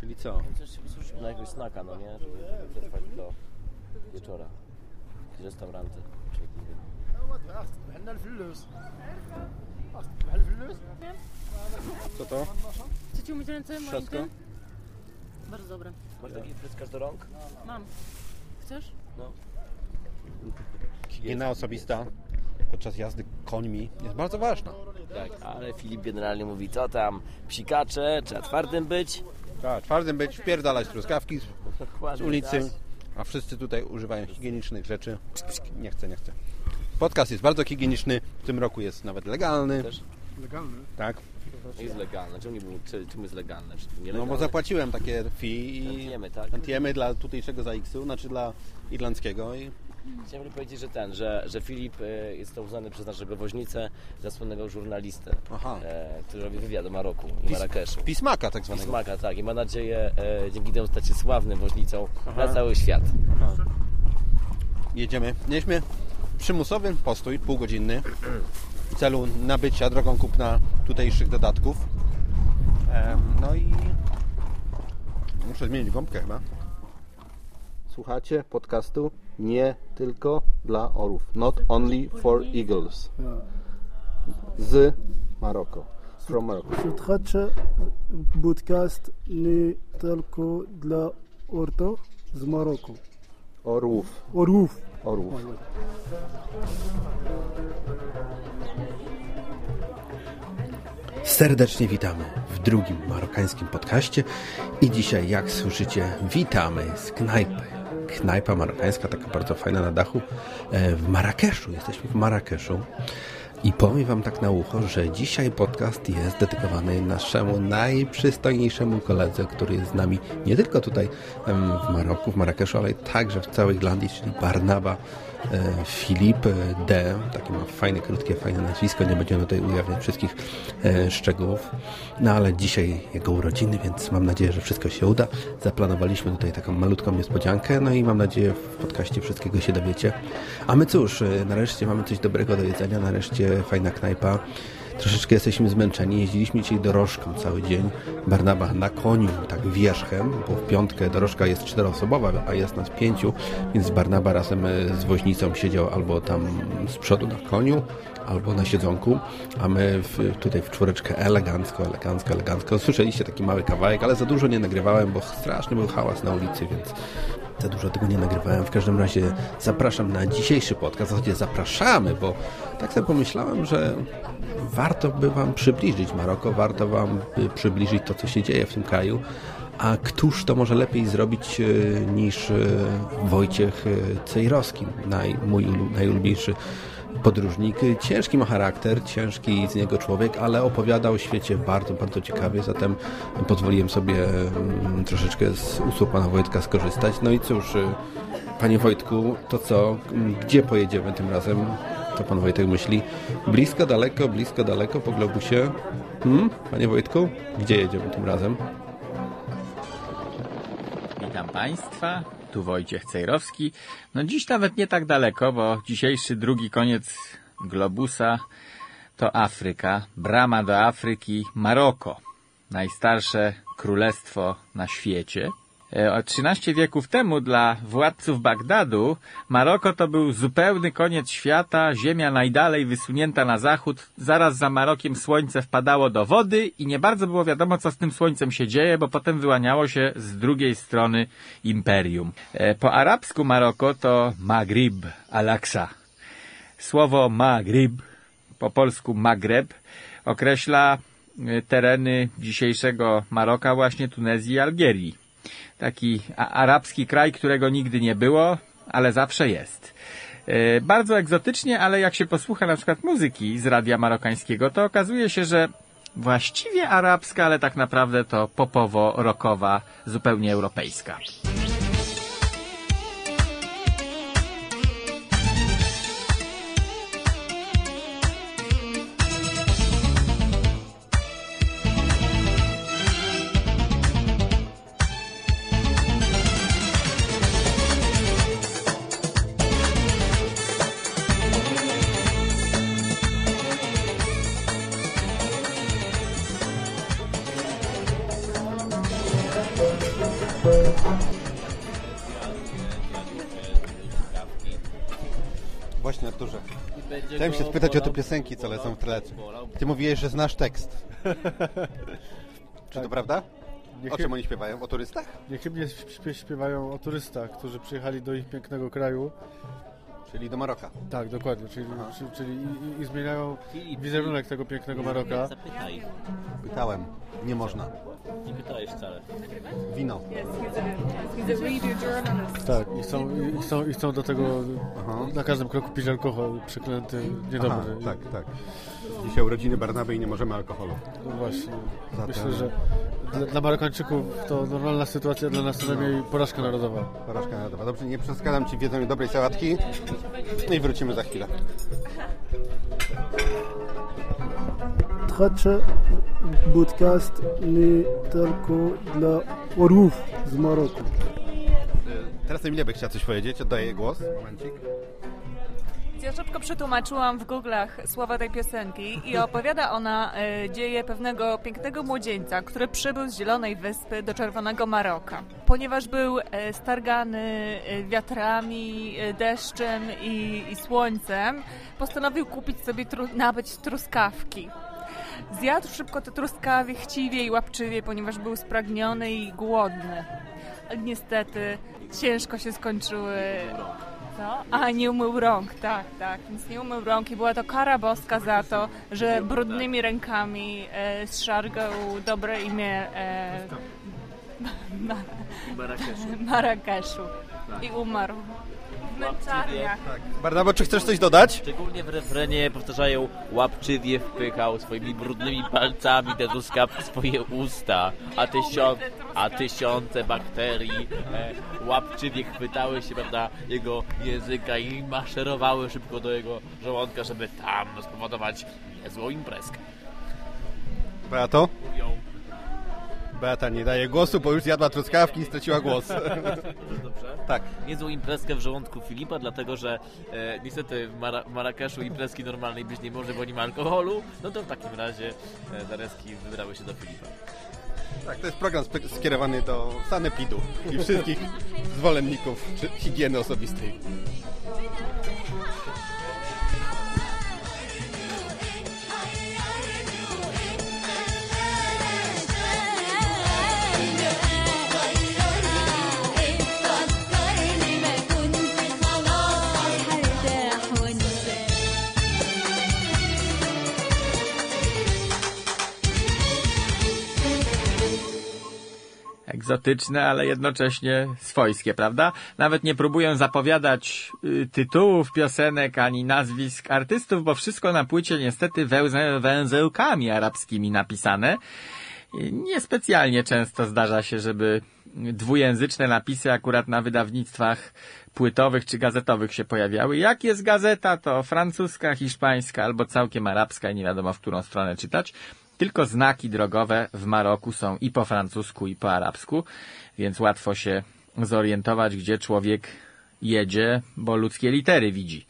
Czyli co? Coś na jakiegoś snaka, no nie? Żeby przetrwać do wieczora. Jakieś restauranty. Czy jakieś. Co to? Chcecie umyć ręce moim tym? Bardzo dobre. Masz taki pryskasz do rąk? Mam. Chcesz? No. Higiena osobista podczas jazdy końmi jest bardzo ważna. Tak, ale Filip generalnie mówi, co tam, psikacze, trzeba twardym być. Tak, twardym być, wpierdalać truskawki z, z ulicy, tak. a wszyscy tutaj używają higienicznych rzeczy. Nie chcę, nie chcę. Podcast jest bardzo higieniczny, w tym roku jest nawet legalny. Też Tak, jest legalne. Czemu nie było, czy, czemu jest legalne? Czy no bo zapłaciłem takie fee i Tantiemy, tak? dla tutejszego ZAX-u, znaczy dla irlandzkiego i Chciałem powiedzieć, że ten, że, że Filip e, jest to uznany przez naszego woźnicę za słynnego żurnalistę, Aha. e, który robi wywiad o Maroku i Pis- Marrakeszu. pismaka tak zwanego. Smaka, tak. I ma nadzieję e, dzięki temu stać się sławnym woźnicą na cały świat. Jedziemy. Mieliśmy przymusowy postój, półgodzinny, w celu nabycia drogą kupna tutejszych dodatków. Em, No i muszę zmienić gąbkę chyba. Słuchacie podcastu nie tylko dla orów. Not only for eagles. Z Maroko. From Morocco. Słuchacze podcast nie tylko dla orto z Maroku. Orłów. Orłów. Orłów. Serdecznie witamy w drugim marokańskim podcaście i dzisiaj, jak słyszycie, witamy z knajpy. Knajpa marokańska, taka bardzo fajna na dachu e, w Marrakeszu. Jesteśmy w Marrakeszu i powiem Wam tak na ucho, że dzisiaj podcast jest dedykowany naszemu najprzystojniejszemu koledze, który jest z nami nie tylko tutaj w Maroku, w Marrakeszu, ale także w całej Irlandii, czyli Barnaba Filip e, D. Takie ma fajne, krótkie, fajne nazwisko. Nie będziemy tutaj ujawniać wszystkich e, szczegółów. No ale dzisiaj jego urodziny, więc mam nadzieję, że wszystko się uda. Zaplanowaliśmy tutaj taką malutką niespodziankę, no i mam nadzieję w podcaście wszystkiego się dowiecie. A my cóż, e, nareszcie mamy coś dobrego do jedzenia, nareszcie fajna knajpa. Troszeczkę jesteśmy zmęczeni. Jeździliśmy dzisiaj dorożką cały dzień. Barnaba na koniu, tak wierzchem, bo w piątkę dorożka jest czteroosobowa, a jest nas pięciu, więc Barnaba razem e, z woźnicą siedział albo tam z przodu na koniu, albo na siedzonku, a my w, tutaj w czwóreczkę elegancko, elegancko, elegancko. Słyszeliście taki mały kawałek, ale za dużo nie nagrywałem, bo straszny był hałas na ulicy, więc za dużo tego nie nagrywałem. W każdym razie zapraszam na dzisiejszy podcast. W zasadzie zapraszamy, bo tak sobie pomyślałem, że warto by Wam przybliżyć Maroko, warto Wam by przybliżyć to, co się dzieje w tym kraju. A któż to może lepiej zrobić e, niż e, Wojciech Cejrowski, naj, mój ulu- najulubieńszy podróżnik. Ciężki ma charakter, ciężki z niego człowiek, ale opowiada o świecie bardzo, bardzo ciekawie, zatem pozwoliłem sobie mm, troszeczkę z usług pana Wojtka skorzystać. No i cóż, y, panie Wojtku, to co, m, gdzie pojedziemy tym razem? To pan Wojtek myśli. Blisko, daleko, blisko, daleko po globusie. Hmm? Panie Wojtku, gdzie jedziemy tym razem? Witam Państwa, tu Wojciech Cejrowski. No dziś nawet nie tak daleko, bo dzisiejszy drugi koniec globusa to Afryka, brama do Afryki, Maroko, najstarsze królestwo na świecie. E, O 13 wieków temu dla władców Bagdadu Maroko to był zupełny koniec świata, ziemia najdalej wysunięta na zachód, zaraz za Marokiem słońce wpadało do wody i nie bardzo było wiadomo co z tym słońcem się dzieje, bo potem wyłaniało się z drugiej strony imperium. E, Po arabsku Maroko to Maghrib, Al-Aqsa. Słowo Maghrib, po polsku Magreb, określa e, tereny dzisiejszego Maroka, właśnie Tunezji i Algierii. Taki arabski kraj, którego nigdy nie było, ale zawsze jest. E, Bardzo egzotycznie, ale jak się posłucha na przykład muzyki z radia marokańskiego, to okazuje się, że właściwie arabska, ale tak naprawdę to popowo-rokowa, zupełnie europejska. Właśnie, Arturze. Chciałem się spytać o te piosenki, co lecą w bolał. Ty mówiłeś, że znasz tekst. Czy to prawda? Nie O czym oni śpiewają? O turystach? Niechybnie śpie- śpiewają o turystach, którzy przyjechali do ich pięknego kraju. Czyli do Maroka. Tak, dokładnie, czyli, czy- czyli i, i, zmieniają Filip, wizerunek tego pięknego Maroka. Zapytaj. Pytałem. Nie można. Nie pytałeś wcale. Wino. He's a radio journalist. Tak, i chcą, i, chcą, i chcą do tego Aha. na każdym kroku pić alkohol, przeklęty, niedobry. tak, tak. Dzisiaj urodziny Barnaby i nie możemy alkoholu. No właśnie. Zatem- Myślę, że dla, dla Marokańczyków to normalna sytuacja, dla nas co najmniej porażka narodowa. Porażka narodowa. Dobrze, nie przeszkadzam Ci w jedzeniu dobrej sałatki. No i wrócimy za chwilę. Trzacze podcast nie tylko dla orłów z Maroku. Teraz Emilia by chciała coś powiedzieć. Oddaję głos. Momencik. Ja szybko przetłumaczyłam w Google'ach słowa tej piosenki i opowiada ona e, dzieje pewnego pięknego młodzieńca, który przybył z Zielonej Wyspy do Czerwonego Maroka. Ponieważ był e, stargany e, wiatrami, deszczem i, i słońcem, postanowił kupić sobie, tru, nabyć truskawki. Zjadł szybko te truskawy chciwie i łapczywie, ponieważ był spragniony i głodny. Niestety ciężko się skończyły co? A, nie umył rąk, tak, tak. Więc nie umył rąk i była to kara boska za to, że brudnymi rękami e, zszargał dobre imię e, Ma- Marrakeszu. I umarł męczarniach. Barnabo, czy chcesz coś dodać? Szczególnie w refrenie powtarzają łapczywie wpychał swoimi brudnymi palcami te truskawki w swoje usta, a, tysiąc, a tysiące bakterii e, łapczywie chwytały się, prawda, jego języka i maszerowały szybko do jego żołądka, żeby tam spowodować niezłą imprezkę. Beato? Beata nie daje głosu, bo już zjadła truskawki i straciła głos. dobrze? tak. niezłą imprezkę w żołądku Filipa, dlatego że e, niestety w Mara Marrakeszu imprezki normalnej być nie może, bo nie ma alkoholu, no to w takim razie e, Zareski wybrały się do Filipa. Tak, to jest program skierowany do sanepidu i wszystkich zwolenników czy higieny osobistej. Egzotyczne, ale jednocześnie swojskie, prawda? Nawet nie próbuję zapowiadać y, tytułów piosenek ani nazwisk artystów, bo wszystko na płycie niestety wełzę, węzełkami arabskimi napisane. Niespecjalnie często zdarza się, żeby dwujęzyczne napisy akurat na wydawnictwach płytowych czy gazetowych się pojawiały. Jak jest gazeta, to francuska, hiszpańska albo całkiem arabska i nie wiadomo w którą stronę czytać. Tylko znaki drogowe w Maroku są i po francusku, i po arabsku, więc łatwo się zorientować, gdzie człowiek jedzie, bo ludzkie litery widzi.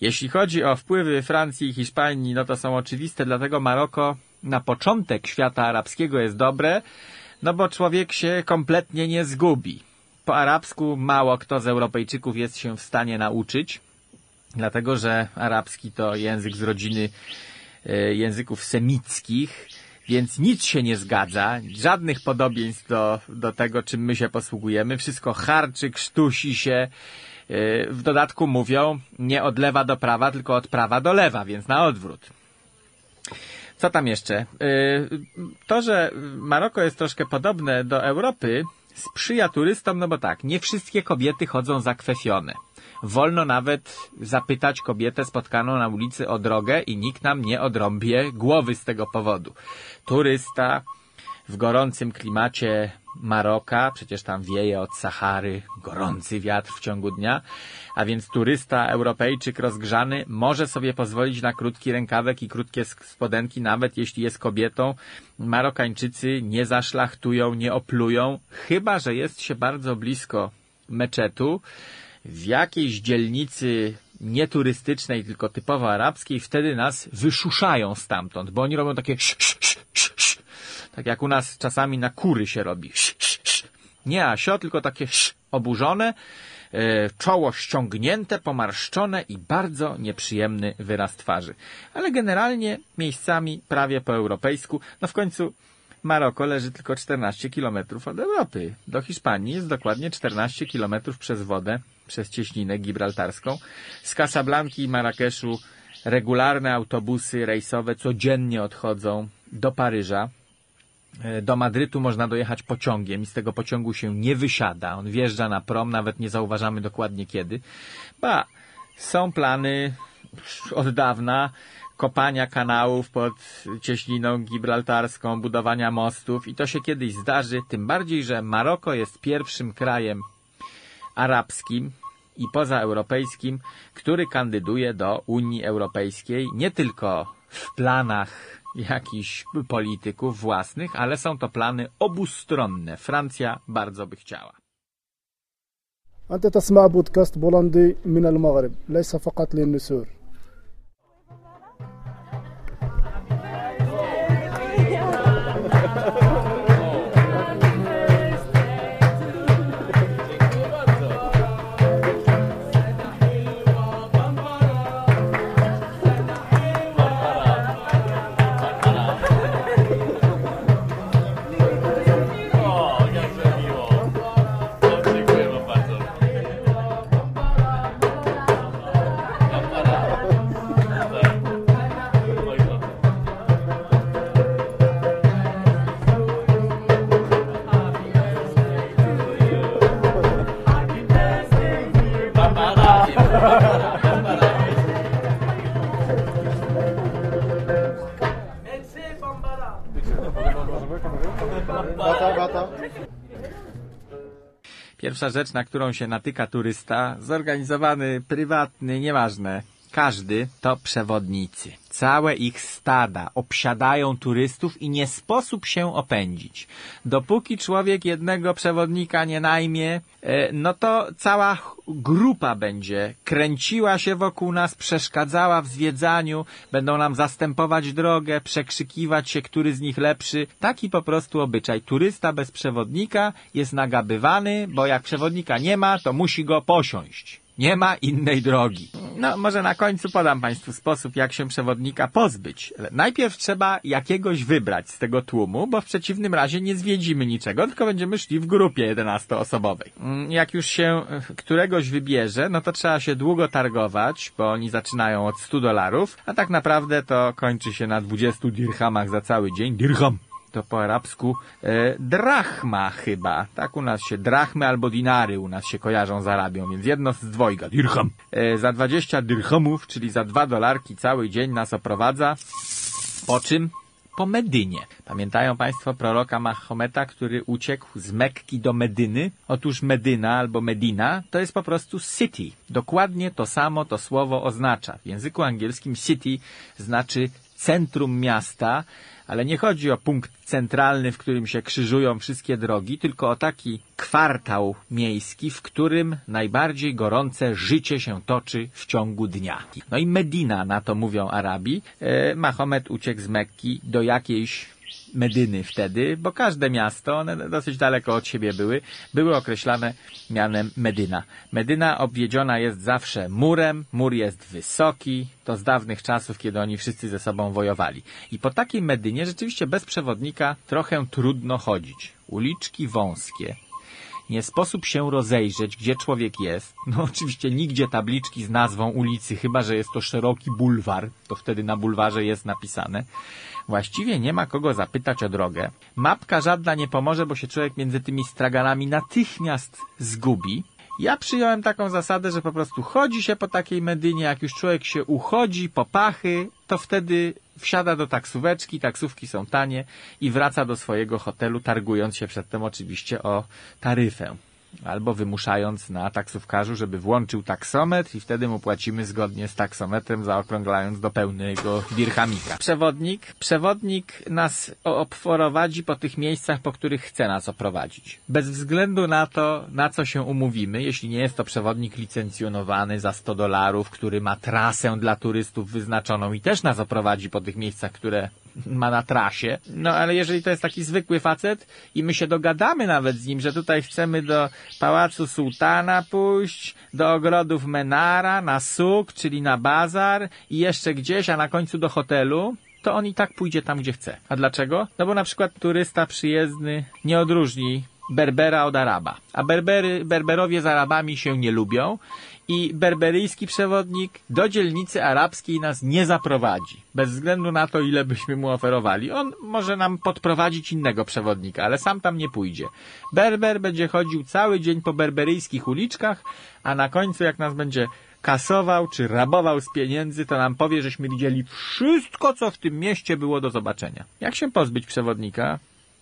Jeśli chodzi o wpływy Francji i Hiszpanii, no to są oczywiste, dlatego Maroko na początek świata arabskiego jest dobre, no bo człowiek się kompletnie nie zgubi. Po arabsku mało kto z Europejczyków jest się w stanie nauczyć, dlatego że arabski to język z rodziny języków semickich, więc nic się nie zgadza, żadnych podobieństw do, do tego, czym my się posługujemy. Wszystko harczy, krztusi się. E, W dodatku mówią nie od lewa do prawa, tylko od prawa do lewa, więc na odwrót. Co tam jeszcze? E, To, że Maroko jest troszkę podobne do Europy, sprzyja turystom, no bo tak, nie wszystkie kobiety chodzą zakwefione. Wolno nawet zapytać kobietę spotkaną na ulicy o drogę i nikt nam nie odrąbie głowy z tego powodu. Turysta w gorącym klimacie Maroka, przecież tam wieje od Sahary gorący wiatr w ciągu dnia, a więc turysta, Europejczyk rozgrzany może sobie pozwolić na krótki rękawek i krótkie spodenki, nawet jeśli jest kobietą. Marokańczycy nie zaszlachtują, nie oplują, chyba że jest się bardzo blisko meczetu, w jakiejś dzielnicy nieturystycznej, tylko typowo arabskiej, wtedy nas wyszuszają stamtąd, bo oni robią takie tak jak u nas czasami na kury się robi. Sz. Nie asio, tylko takie oburzone, e, czoło ściągnięte, pomarszczone i bardzo nieprzyjemny wyraz twarzy. Ale generalnie miejscami prawie po europejsku. No w końcu Maroko leży tylko 14 kilometrów od Europy. Do Hiszpanii jest dokładnie 14 kilometrów przez wodę, przez cieśninę gibraltarską. Z Casablanki i Marrakeszu regularne autobusy rejsowe codziennie odchodzą do Paryża. E, Do Madrytu można dojechać pociągiem i z tego pociągu się nie wysiada. On wjeżdża na prom, nawet nie zauważamy dokładnie kiedy. Ba, są plany od dawna kopania kanałów pod cieśniną gibraltarską, budowania mostów i to się kiedyś zdarzy, tym bardziej, że Maroko jest pierwszym krajem arabskim i pozaeuropejskim, który kandyduje do Unii Europejskiej nie tylko w planach jakichś polityków własnych, ale są to plany obustronne. Francja bardzo by chciała. أنت تسمع بودكاست بولندي من المغرب ليس فقط للنسور Bata, bata. Pierwsza rzecz, na którą się natyka turysta, zorganizowany, prywatny, nieważne, każdy, to przewodnicy. Całe ich stada obsiadają turystów i nie sposób się opędzić. Dopóki człowiek jednego przewodnika nie najmie, e, no to cała grupa będzie kręciła się wokół nas, przeszkadzała w zwiedzaniu, będą nam zastępować drogę, przekrzykiwać się, który z nich lepszy. Taki po prostu obyczaj. Turysta bez przewodnika jest nagabywany, bo jak przewodnika nie ma, to musi go posiąść. Nie ma innej drogi. No, może na końcu podam Państwu sposób, jak się przewodnika pozbyć. Najpierw trzeba jakiegoś wybrać z tego tłumu, bo w przeciwnym razie nie zwiedzimy niczego, tylko będziemy szli w grupie 11-osobowej. Mm, Jak już się e, któregoś wybierze, no to trzeba się długo targować, bo oni zaczynają od 100 dolarów, a tak naprawdę to kończy się na 20 dirhamach za cały dzień. Dirham! To po arabsku e, drachma chyba. Tak u nas się drachmy albo dinary u nas się kojarzą z Arabią, więc jedno z dwojga. Dirham. E, za 20 dirhamów, czyli za 2 dolarki cały dzień nas oprowadza. Po czym? Po Medynie. Pamiętają Państwo proroka Mahometa, który uciekł z Mekki do Medyny? Otóż Medyna albo Medina to jest po prostu city. Dokładnie to samo to słowo oznacza. W języku angielskim city znaczy centrum miasta, ale nie chodzi o punkt centralny, w którym się krzyżują wszystkie drogi, tylko o taki kwartał miejski, w którym najbardziej gorące życie się toczy w ciągu dnia. No i Medina, na to mówią Arabi. E, Mahomet uciekł z Mekki do jakiejś Medyny wtedy, bo każde miasto, one dosyć daleko od siebie były, były określane mianem Medyna. Medyna obwiedziona jest zawsze murem, mur jest wysoki, to z dawnych czasów, kiedy oni wszyscy ze sobą wojowali. I po takiej Medynie rzeczywiście bez przewodnika trochę trudno chodzić. Uliczki wąskie, nie sposób się rozejrzeć, gdzie człowiek jest. No oczywiście nigdzie tabliczki z nazwą ulicy, chyba że jest to szeroki bulwar, to wtedy na bulwarze jest napisane. Właściwie nie ma kogo zapytać o drogę. Mapka żadna nie pomoże, bo się człowiek między tymi straganami natychmiast zgubi. Ja przyjąłem taką zasadę, że po prostu chodzi się po takiej Medynie, jak już człowiek się uchodzi po pachy, to wtedy wsiada do taksóweczki, taksówki są tanie i wraca do swojego hotelu, targując się przedtem oczywiście o taryfę. Albo wymuszając na taksówkarzu, żeby włączył taksometr i wtedy mu płacimy zgodnie z taksometrem, zaokrąglając do pełnego dirhamika. Przewodnik, przewodnik nas oprowadzi po tych miejscach, po których chce nas oprowadzić. Bez względu na to, na co się umówimy, jeśli nie jest to przewodnik licencjonowany za 100 dolarów, który ma trasę dla turystów wyznaczoną i też nas oprowadzi po tych miejscach, które ma na trasie. No ale jeżeli to jest taki zwykły facet i my się dogadamy nawet z nim, że tutaj chcemy do Pałacu Sułtana pójść, do ogrodów Menara, na Suk, czyli na bazar i jeszcze gdzieś, a na końcu do hotelu, to on i tak pójdzie tam, gdzie chce. A dlaczego? No bo na przykład turysta przyjezdny nie odróżni Berbera od Araba. A Berbery, Berberowie z Arabami się nie lubią i berberyjski przewodnik do dzielnicy arabskiej nas nie zaprowadzi. Bez względu na to, ile byśmy mu oferowali. On może nam podprowadzić innego przewodnika, ale sam tam nie pójdzie. Berber będzie chodził cały dzień po berberyjskich uliczkach, a na końcu jak nas będzie kasował czy rabował z pieniędzy, to nam powie, żeśmy widzieli wszystko, co w tym mieście było do zobaczenia. Jak się pozbyć przewodnika?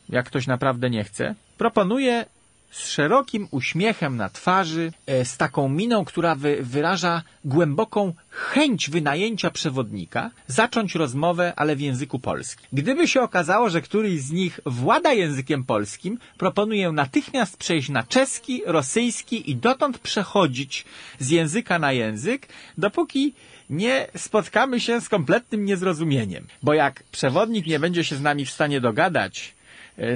jak ktoś naprawdę nie chce, proponuję z szerokim uśmiechem na twarzy, e, z taką miną, która wy, wyraża głęboką chęć wynajęcia przewodnika, zacząć rozmowę, ale w języku polskim. Gdyby się okazało, że któryś z nich włada językiem polskim, proponuję natychmiast przejść na czeski, rosyjski i dotąd przechodzić z języka na język, dopóki nie spotkamy się z kompletnym niezrozumieniem. Bo jak przewodnik nie będzie się z nami w stanie dogadać,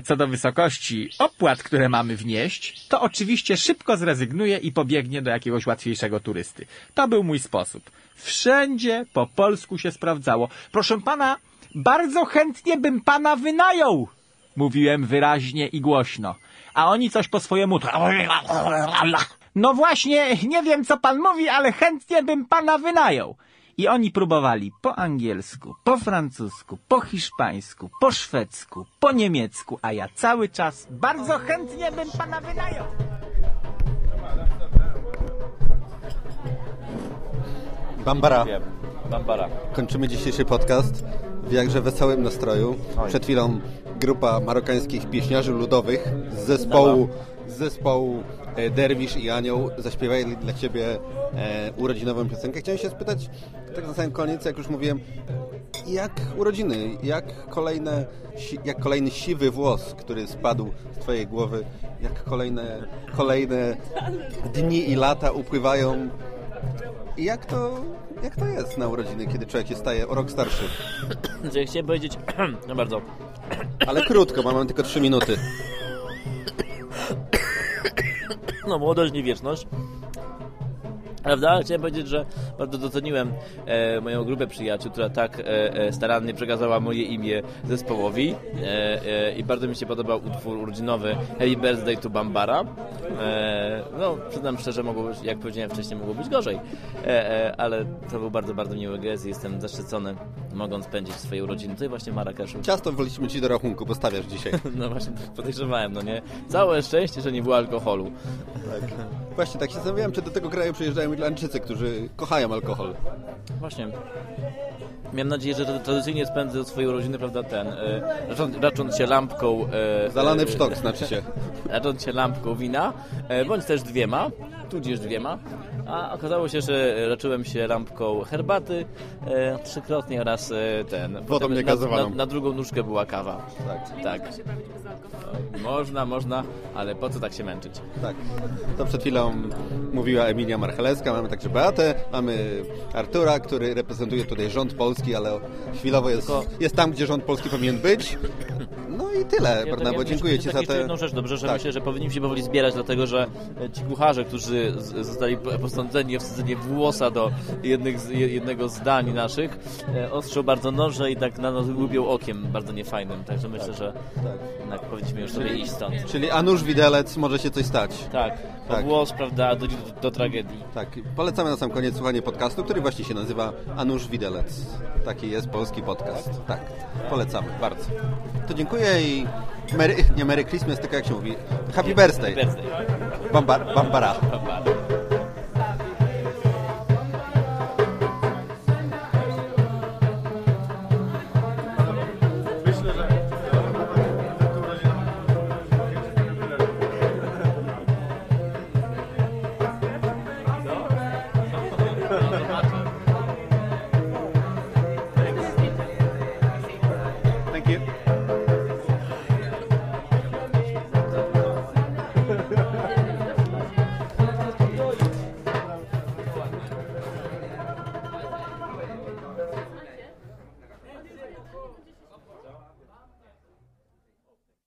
co do wysokości opłat, które mamy wnieść, to oczywiście szybko zrezygnuje i pobiegnie do jakiegoś łatwiejszego turysty. To był mój sposób. Wszędzie po polsku się sprawdzało. Proszę pana, bardzo chętnie bym pana wynajął, mówiłem wyraźnie i głośno. A oni coś po swojemu. No właśnie, nie wiem co pan mówi, ale chętnie bym pana wynajął. I oni próbowali po angielsku, po francusku, po hiszpańsku, po szwedzku, po niemiecku, a ja cały czas bardzo chętnie bym pana wynajął. Bambara. Bambara. Kończymy dzisiejszy podcast w jakże wesołym nastroju. Przed chwilą grupa marokańskich pieśniarzy ludowych z zespołu, z zespołu e, Derwisz i Anioł zaśpiewali dla Ciebie e, urodzinową piosenkę. Chciałem się spytać, tak na sam koniec, jak już mówiłem, jak urodziny, jak, kolejne, jak kolejny siwy włos, który spadł z Twojej głowy, jak kolejne, kolejne dni i lata upływają jak to, jak to jest na urodziny, kiedy człowiek się staje o rok starszy? Znaczy, chciałem powiedzieć... no bardzo. Ale krótko, bo mam tylko 3 minuty. No, młodość, nie wieczność. Prawda? Chciałem powiedzieć, że bardzo doceniłem e, moją grupę przyjaciół, która tak e, e, starannie przekazała moje imię zespołowi e, e, i bardzo mi się podobał utwór urodzinowy Happy Birthday to Bambara. E, no, przyznam szczerze, mogło być, jak powiedziałem wcześniej, mogło być gorzej, ale to był bardzo, bardzo miły gest i jestem zaszczycony, mogąc spędzić swoje urodziny tutaj właśnie w Marrakeszu. Ciasto woliśmy Ci do rachunku, bo stawiasz dzisiaj. No właśnie, podejrzewałem, no nie? Całe szczęście, że nie było alkoholu. Właśnie tak się zastanawiałem, czy do tego kraju przyjeżdżają Irlandczycy, którzy kochają alkohol. Właśnie. Miałem nadzieję, że tradycyjnie spędzę swoje urodziny, prawda, ten, e, racząc, racząc się lampką... E, Zalany w e, sztok, znaczy się. racząc się lampką wina, e, bądź też dwiema, tudzież dwiema, a okazało się, że raczyłem się lampką herbaty e, trzykrotnie oraz e, ten... potem na, na, na drugą nóżkę była kawa. Tak. Tak. Można, można, ale po co tak się męczyć? Tak. To przed chwilą mówiła Emilia Marchelewska, mamy także Beatę, mamy Artura, który reprezentuje tutaj rząd polski, ale chwilowo jest, Tylko- jest tam, gdzie rząd polski powinien być. No i tyle, Ja Barnabo, tak- dziękuję Ci za jeszcze te... jedną rzecz, dobrze, że Tak. myślę, że powinniśmy się powoli zbierać, dlatego że e, ci kucharze, którzy zostali posądzeni o wsadzenie włosa do jednych jednego z dań naszych, e, ostrzą bardzo noże i tak na nas łubią okiem bardzo niefajnym, także myślę, że jednak powinniśmy już sobie iść stąd. Czyli Anusz Widelec może się coś stać. Tak, Tak. tak. włos, prawda, do, do, do tragedii. Tak, polecamy na sam koniec słuchanie podcastu, który właśnie się nazywa Anusz Widelec. Taki jest polski podcast. Tak, polecamy bardzo. To dziękuję i Merry, nie Merry Christmas, tylko jak się mówi, Happy Birthday. Birthday. Bamba, bambara. Pa.